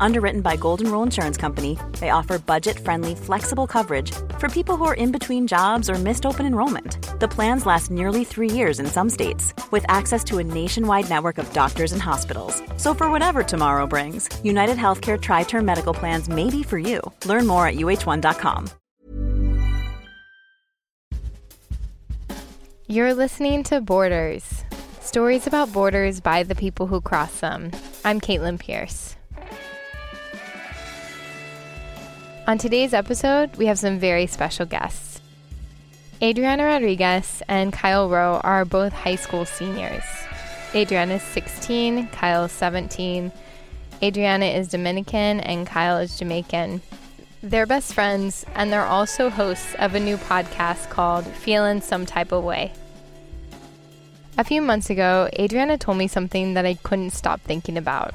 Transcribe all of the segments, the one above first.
Underwritten by Golden Rule Insurance Company, they offer budget friendly, flexible coverage for people who are in between jobs or missed open enrollment. The plans last nearly three years in some states, with access to a nationwide network of doctors and hospitals. So, for whatever tomorrow brings, United Healthcare Tri Term Medical Plans may be for you. Learn more at uhone.com. You're listening to Borders stories about borders by the people who cross them. I'm Caitlin Pierce. On today's episode, we have some very special guests. Adriana Rodriguez and Kyle Rowe are both high school seniors. Adriana is 16, Kyle is 17. Adriana is Dominican and Kyle is Jamaican. They're best friends, and they're also hosts of a new podcast called Feelin' Some Type of Way. A few months ago, Adriana told me something that I couldn't stop thinking about.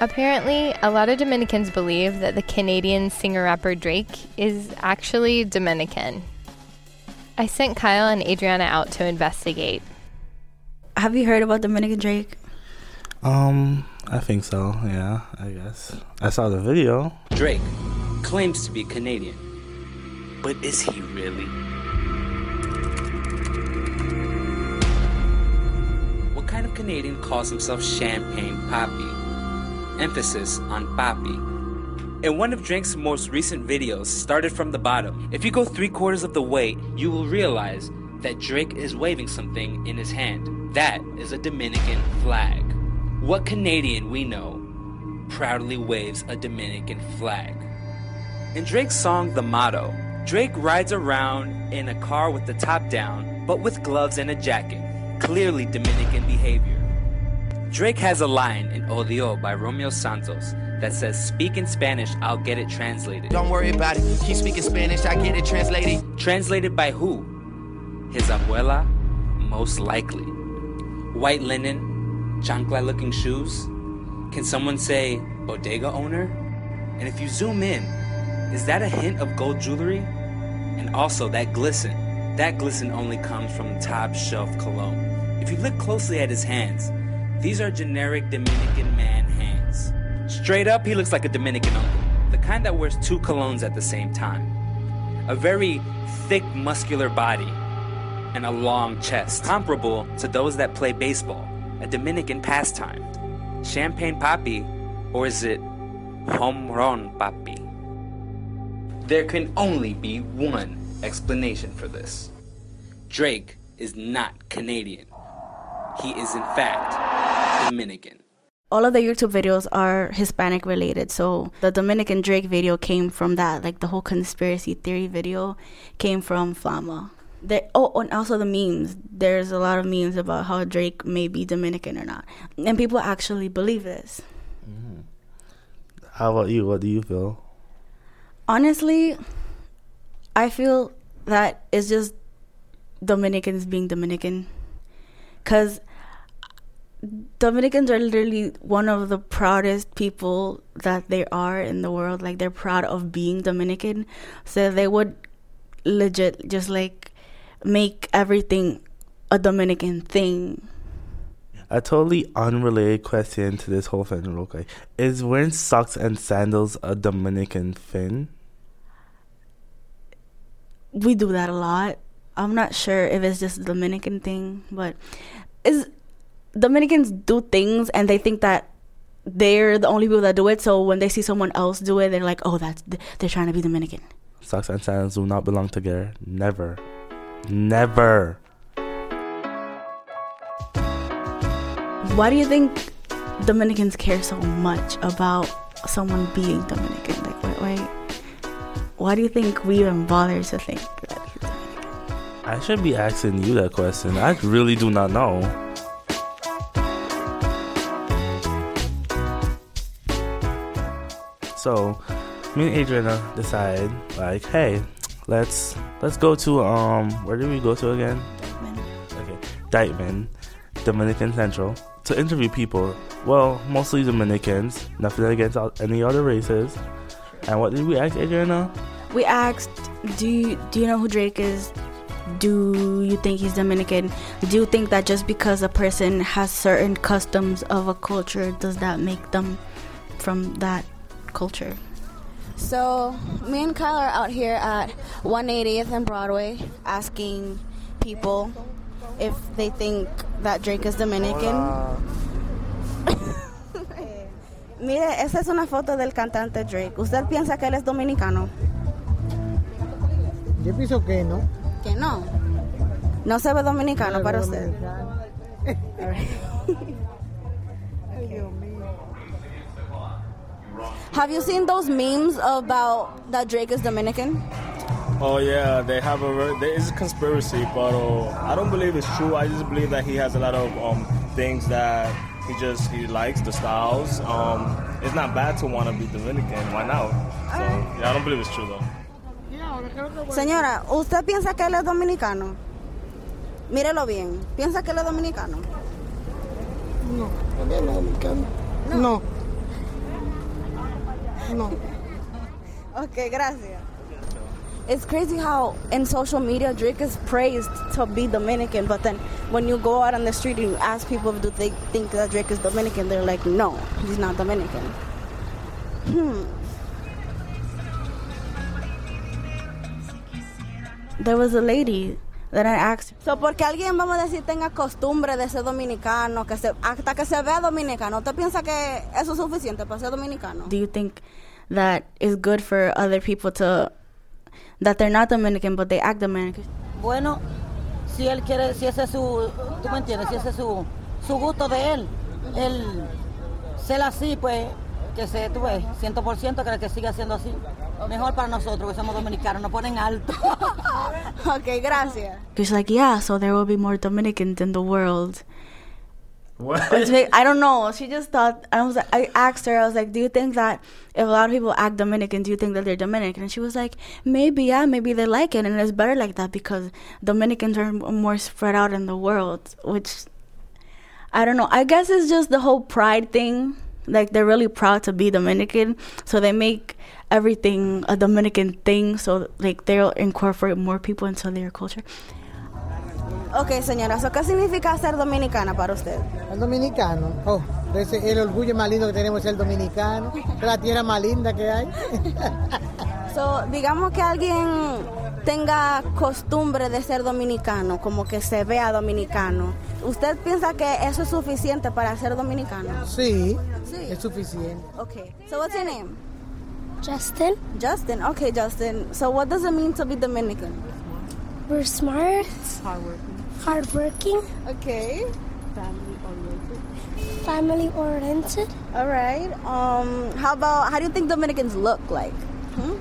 Apparently, a lot of Dominicans believe that the Canadian singer rapper Drake is actually Dominican. I sent Kyle and Adriana out to investigate. Have you heard about Dominican Drake? Um, I think so. Yeah, I guess. I saw the video. Drake claims to be Canadian, but is he really? What kind of Canadian calls himself Champagne Papi? Emphasis on papi. In one of Drake's most recent videos, started from the bottom, if you go three quarters of the way, you will realize that Drake is waving something in his hand. That is a Dominican flag. What Canadian we know proudly waves a Dominican flag? In Drake's song The Motto, Drake rides around in a car with the top down, but with gloves and a jacket. Clearly Dominican behavior. Drake has a line in Odio by Romeo Santos that says, Speak in Spanish, I'll get it translated. Don't worry about it. Keep speaking Spanish, I get it translated. Translated by who? His abuela? Most likely. White linen, chancla looking shoes? Can someone say bodega owner? And if you zoom in, is that a hint of gold jewelry? And also that glisten. That glisten only comes from top shelf cologne. If you look closely at his hands, these are generic Dominican man hands. Straight up, he looks like a Dominican uncle, the kind that wears two colognes at the same time. A very thick, muscular body, and a long chest, comparable to those that play baseball, a Dominican pastime. Champagne Papi, or is it Home Run Papi? There can only be one explanation for this Drake is not Canadian. He is, in fact, Dominican. All of the YouTube videos are Hispanic related. So the Dominican Drake video came from that. Like the whole conspiracy theory video came from Flama. There, oh, and also the memes. There's a lot of memes about how Drake may be Dominican or not. And people actually believe this. Mm-hmm. How about you? What do you feel? Honestly, I feel that it's just Dominicans being Dominican because Dominicans are literally one of the proudest people that there are in the world. Like they're proud of being Dominican, so they would legit just like make everything a Dominican thing. A totally unrelated question to this whole thing, real quick. Is wearing socks and sandals a Dominican thing? We do that a lot. I'm not sure if it's just a Dominican thing, but is Dominicans do things and they think that they're the only people that do it. So when they see someone else do it, they're like, "Oh, that's they're trying to be Dominican." Socks and sandals do not belong together. Never, never. Why do you think Dominicans care so much about someone being Dominican? Like, why, why, why do you think we even bother to think that? I should be asking you that question. I really do not know. So, me and Adriana decide like, hey, let's let's go to um where did we go to again? Dyckman. Okay, Dyckman, Dominican Central to interview people. Well, mostly Dominicans. Nothing against any other races. And what did we ask Adriana? we asked, do you, do you know who Drake is? Do you think he's Dominican? Do you think that just because a person has certain customs of a culture, does that make them from that culture? So, me and Kyle are out here at 180th and Broadway asking people if they think that Drake is Dominican. Mire, esa es una foto del cantante Drake. ¿Usted piensa que él es dominicano? Yo pienso que no. Que no. No se ve dominicano para usted. Have you seen those memes about that Drake is Dominican? Oh yeah, they have a there is a conspiracy, but uh, I don't believe it's true. I just believe that he has a lot of um, things that he just he likes the styles. Um, it's not bad to want to be Dominican. Why not? So yeah, I don't believe it's true though. Señora, ¿usted piensa que él es dominicano? Mírelo bien. ¿Piensa que él es dominicano? No, no es dominicano. No. No. Okay, gracias. It's crazy how in social media Drake is praised to be Dominican, but then when you go out on the street and you ask people do they think that Drake is Dominican, they're like, no, he's not Dominican. Hmm. There was a lady that I asked. So, porque alguien, vamos a decir, tenga costumbre de ser dominicano, que se, hasta que se vea dominicano, ¿usted piensa que eso es suficiente para ser dominicano? Do you think that is good for other people to that they're not Dominican but they act Dominican? Bueno, si él quiere, si ese es su, tú me entiendes, si ese es su, su gusto de él, él ser así, pues que se, tú ves, 100% que, que siga siendo así. Mejor para nosotros que somos dominicanos, nos ponen alto. okay, gracias. She's like, yeah, so there will be more Dominicans in the world. What? I don't know. She just thought. I was. I asked her. I was like, "Do you think that if a lot of people act Dominican, do you think that they're Dominican?" And she was like, "Maybe, yeah, maybe they like it, and it's better like that because Dominicans are more spread out in the world." Which I don't know. I guess it's just the whole pride thing. Like they're really proud to be Dominican, so they make everything a Dominican thing. So like they'll incorporate more people into their culture. Ok, señora, ¿so ¿qué significa ser dominicana para usted? El dominicano, oh, ese, el orgullo más lindo que tenemos es el dominicano, es la tierra más linda que hay. so, digamos que alguien tenga costumbre de ser dominicano, como que se vea dominicano. ¿Usted piensa que eso es suficiente para ser dominicano? Sí, sí. es suficiente. Okay, so what's your name? Justin. Justin, okay, Justin. So what does it mean to be Dominican? We're smart. Hardworking. Hardworking. Okay. Family oriented. Family oriented. All right. Um, how about how do you think Dominicans look like? Hmm?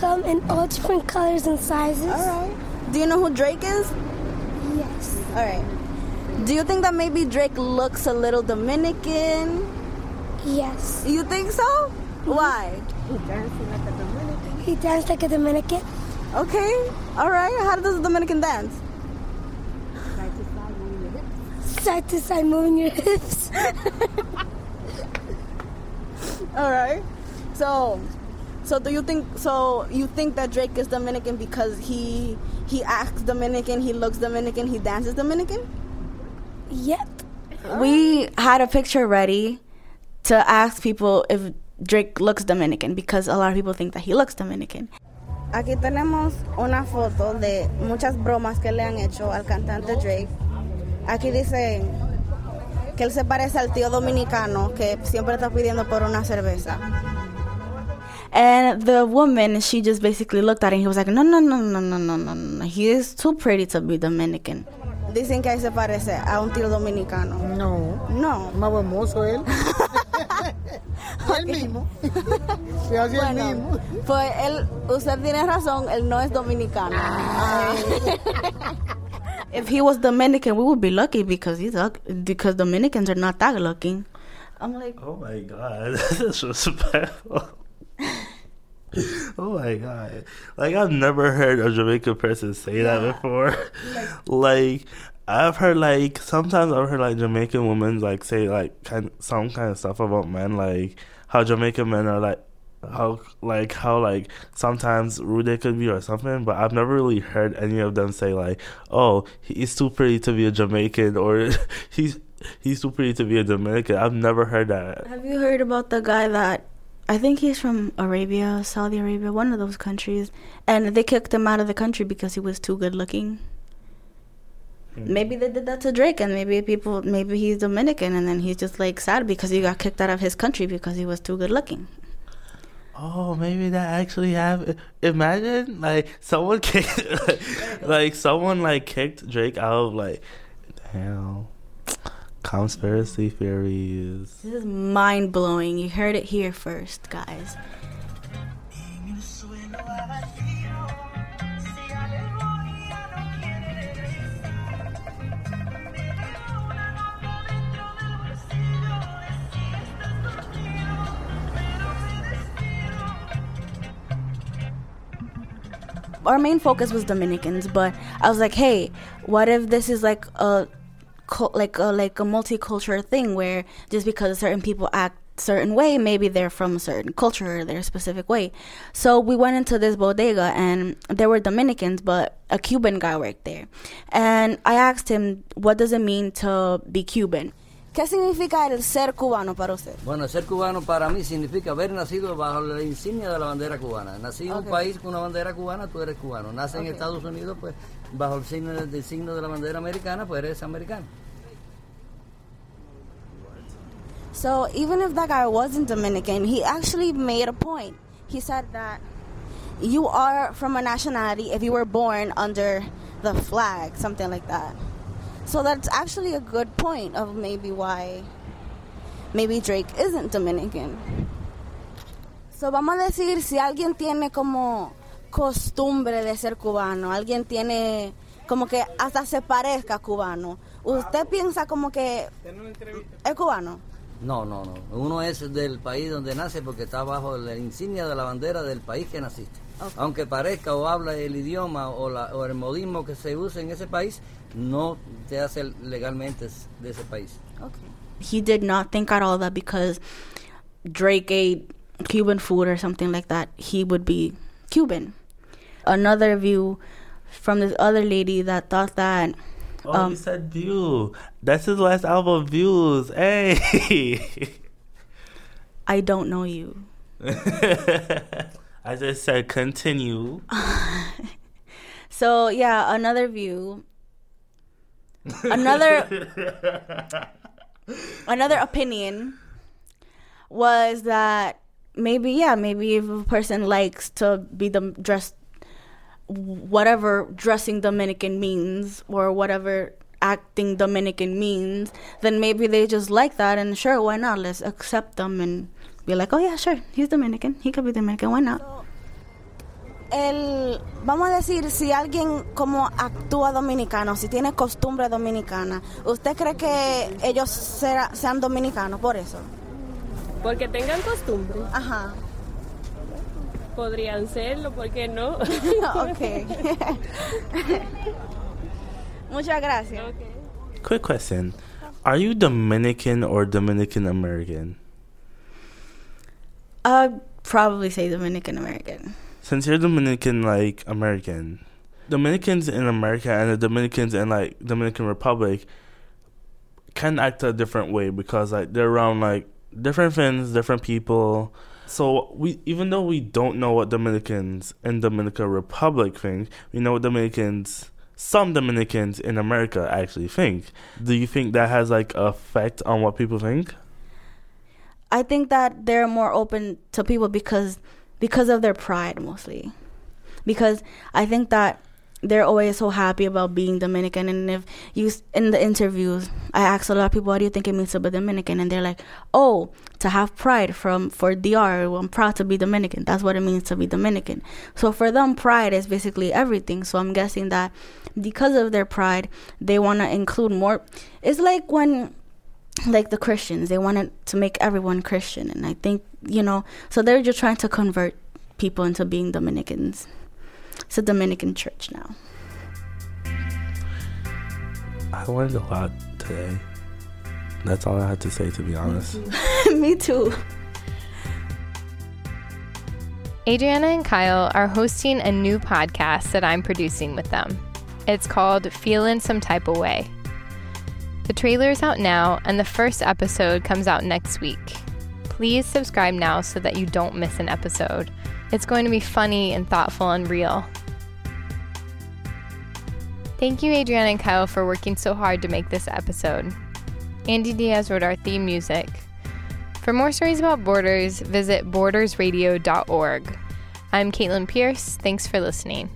We come in all different colors and sizes. All right. Do you know who Drake is? Yes. All right. Do you think that maybe Drake looks a little Dominican? Yes. You think so? Mm-hmm. Why? He dances like a Dominican. He dances like a Dominican. Okay. All right. How does a Dominican dance? Side to side moving your hips. All right. So, so do you think? So you think that Drake is Dominican because he he acts Dominican, he looks Dominican, he dances Dominican? Yep. We had a picture ready to ask people if Drake looks Dominican because a lot of people think that he looks Dominican. Aquí tenemos una foto de muchas bromas que le han hecho al cantante Drake. Aquí dice que él se parece al tío dominicano que siempre está pidiendo por una cerveza. And the woman, she just basically looked at him. He was like, no, no, no, no, no, no, no, no. He is too pretty to be Dominican. Dicen que ahí se parece a un tío dominicano. No. No. Más buen mozo él. él mismo. Se hace el Bueno, mismo. pues él, usted tiene razón, él no es dominicano. Ah. if he was Dominican, we would be lucky because he's because Dominicans are not that looking. I'm like, Oh my god, this that's disrespectful. oh my god. Like I've never heard a Jamaican person say that before. like I've heard like sometimes I've heard like Jamaican women like say like kind some kind of stuff about men, like how Jamaican men are like how like how like sometimes rude they could be or something, but I've never really heard any of them say like, "Oh, he's too pretty to be a Jamaican" or "He's he's too pretty to be a Dominican." I've never heard that. Have you heard about the guy that I think he's from Arabia, Saudi Arabia, one of those countries, and they kicked him out of the country because he was too good looking. Hmm. Maybe they did that to Drake, and maybe people, maybe he's Dominican, and then he's just like sad because he got kicked out of his country because he was too good looking. Oh, maybe that actually happened. Imagine like someone kicked, like someone like kicked Drake out. Of like, damn, conspiracy theories. This is mind blowing. You heard it here first, guys. Our main focus was Dominicans, but I was like, hey, what if this is like a like a like a multicultural thing where just because certain people act certain way maybe they're from a certain culture or their specific way so we went into this bodega and there were dominicans but a cuban guy worked there and i asked him what does it mean to be cuban ¿Qué significa el ser cubano para usted? Bueno, ser cubano para mí significa haber nacido bajo la insignia de la bandera cubana. Nací en un país con una bandera cubana, tú eres cubano. Nace en Estados Unidos, pues bajo el signo, signo de la bandera americana, pues eres americano. So even if that guy wasn't Dominican, he actually made a point. He said that you are from a nationality if you were born under the flag, something like that. So that's actually a good point of maybe why maybe Drake isn't Dominican. So vamos a decir si alguien tiene como costumbre de ser cubano, alguien tiene como que hasta se parezca cubano. ¿Usted piensa como que es cubano? No, no, no. Uno es del país donde nace porque está bajo la insignia de la bandera del país que naciste. Ok. Aunque parezca o habla el idioma o, la- o el modismo que se usa en ese país, no te hace legalmente de ese país. he did not think at all that because Drake ate Cuban food or something like that, he would be Cuban. Another view from this other lady that thought that Oh, um, you said View. That's his last album, Views. Hey. I don't know you. I just said continue. So yeah, another view. Another another opinion was that maybe yeah, maybe if a person likes to be the dressed whatever dressing Dominican means or whatever acting Dominican means, then maybe they just like that and sure, why not? Let's accept them and be like, oh yeah, sure, he's Dominican, he could be Dominican, why not? el, vamos a decir, si alguien como actúa dominicano, si tiene costumbre dominicana, ¿usted cree que ellos será- sean dominicanos por eso? Porque tengan costumbre. Ajá. Podrían serlo, ¿por qué no? ok. Muchas gracias. Quick question. Are you Dominican or Dominican American? I'd probably say Dominican American. Since you're Dominican like American, Dominicans in America and the Dominicans in like Dominican Republic can act a different way because like they're around like different things, different people. So we even though we don't know what Dominicans in Dominican Republic think, we know what Dominicans some Dominicans in America actually think. Do you think that has like effect on what people think? I think that they're more open to people because because of their pride mostly. Because I think that they're always so happy about being Dominican and if you in the interviews I ask a lot of people what do you think it means to be Dominican and they're like, "Oh, to have pride from for DR, I'm proud to be Dominican. That's what it means to be Dominican." So for them pride is basically everything. So I'm guessing that because of their pride, they want to include more It's like when like the Christians. They wanted to make everyone Christian, and I think you know. So they're just trying to convert people into being Dominicans. It's a Dominican church now. I learned a lot today. That's all I had to say to be honest. Me too. Adriana and Kyle are hosting a new podcast that I'm producing with them. It's called Feelin' Some Type of Way. The trailer is out now, and the first episode comes out next week. Please subscribe now so that you don't miss an episode. It's going to be funny and thoughtful and real. Thank you, Adriana and Kyle, for working so hard to make this episode. Andy Diaz wrote our theme music. For more stories about borders, visit bordersradio.org. I'm Caitlin Pierce. Thanks for listening.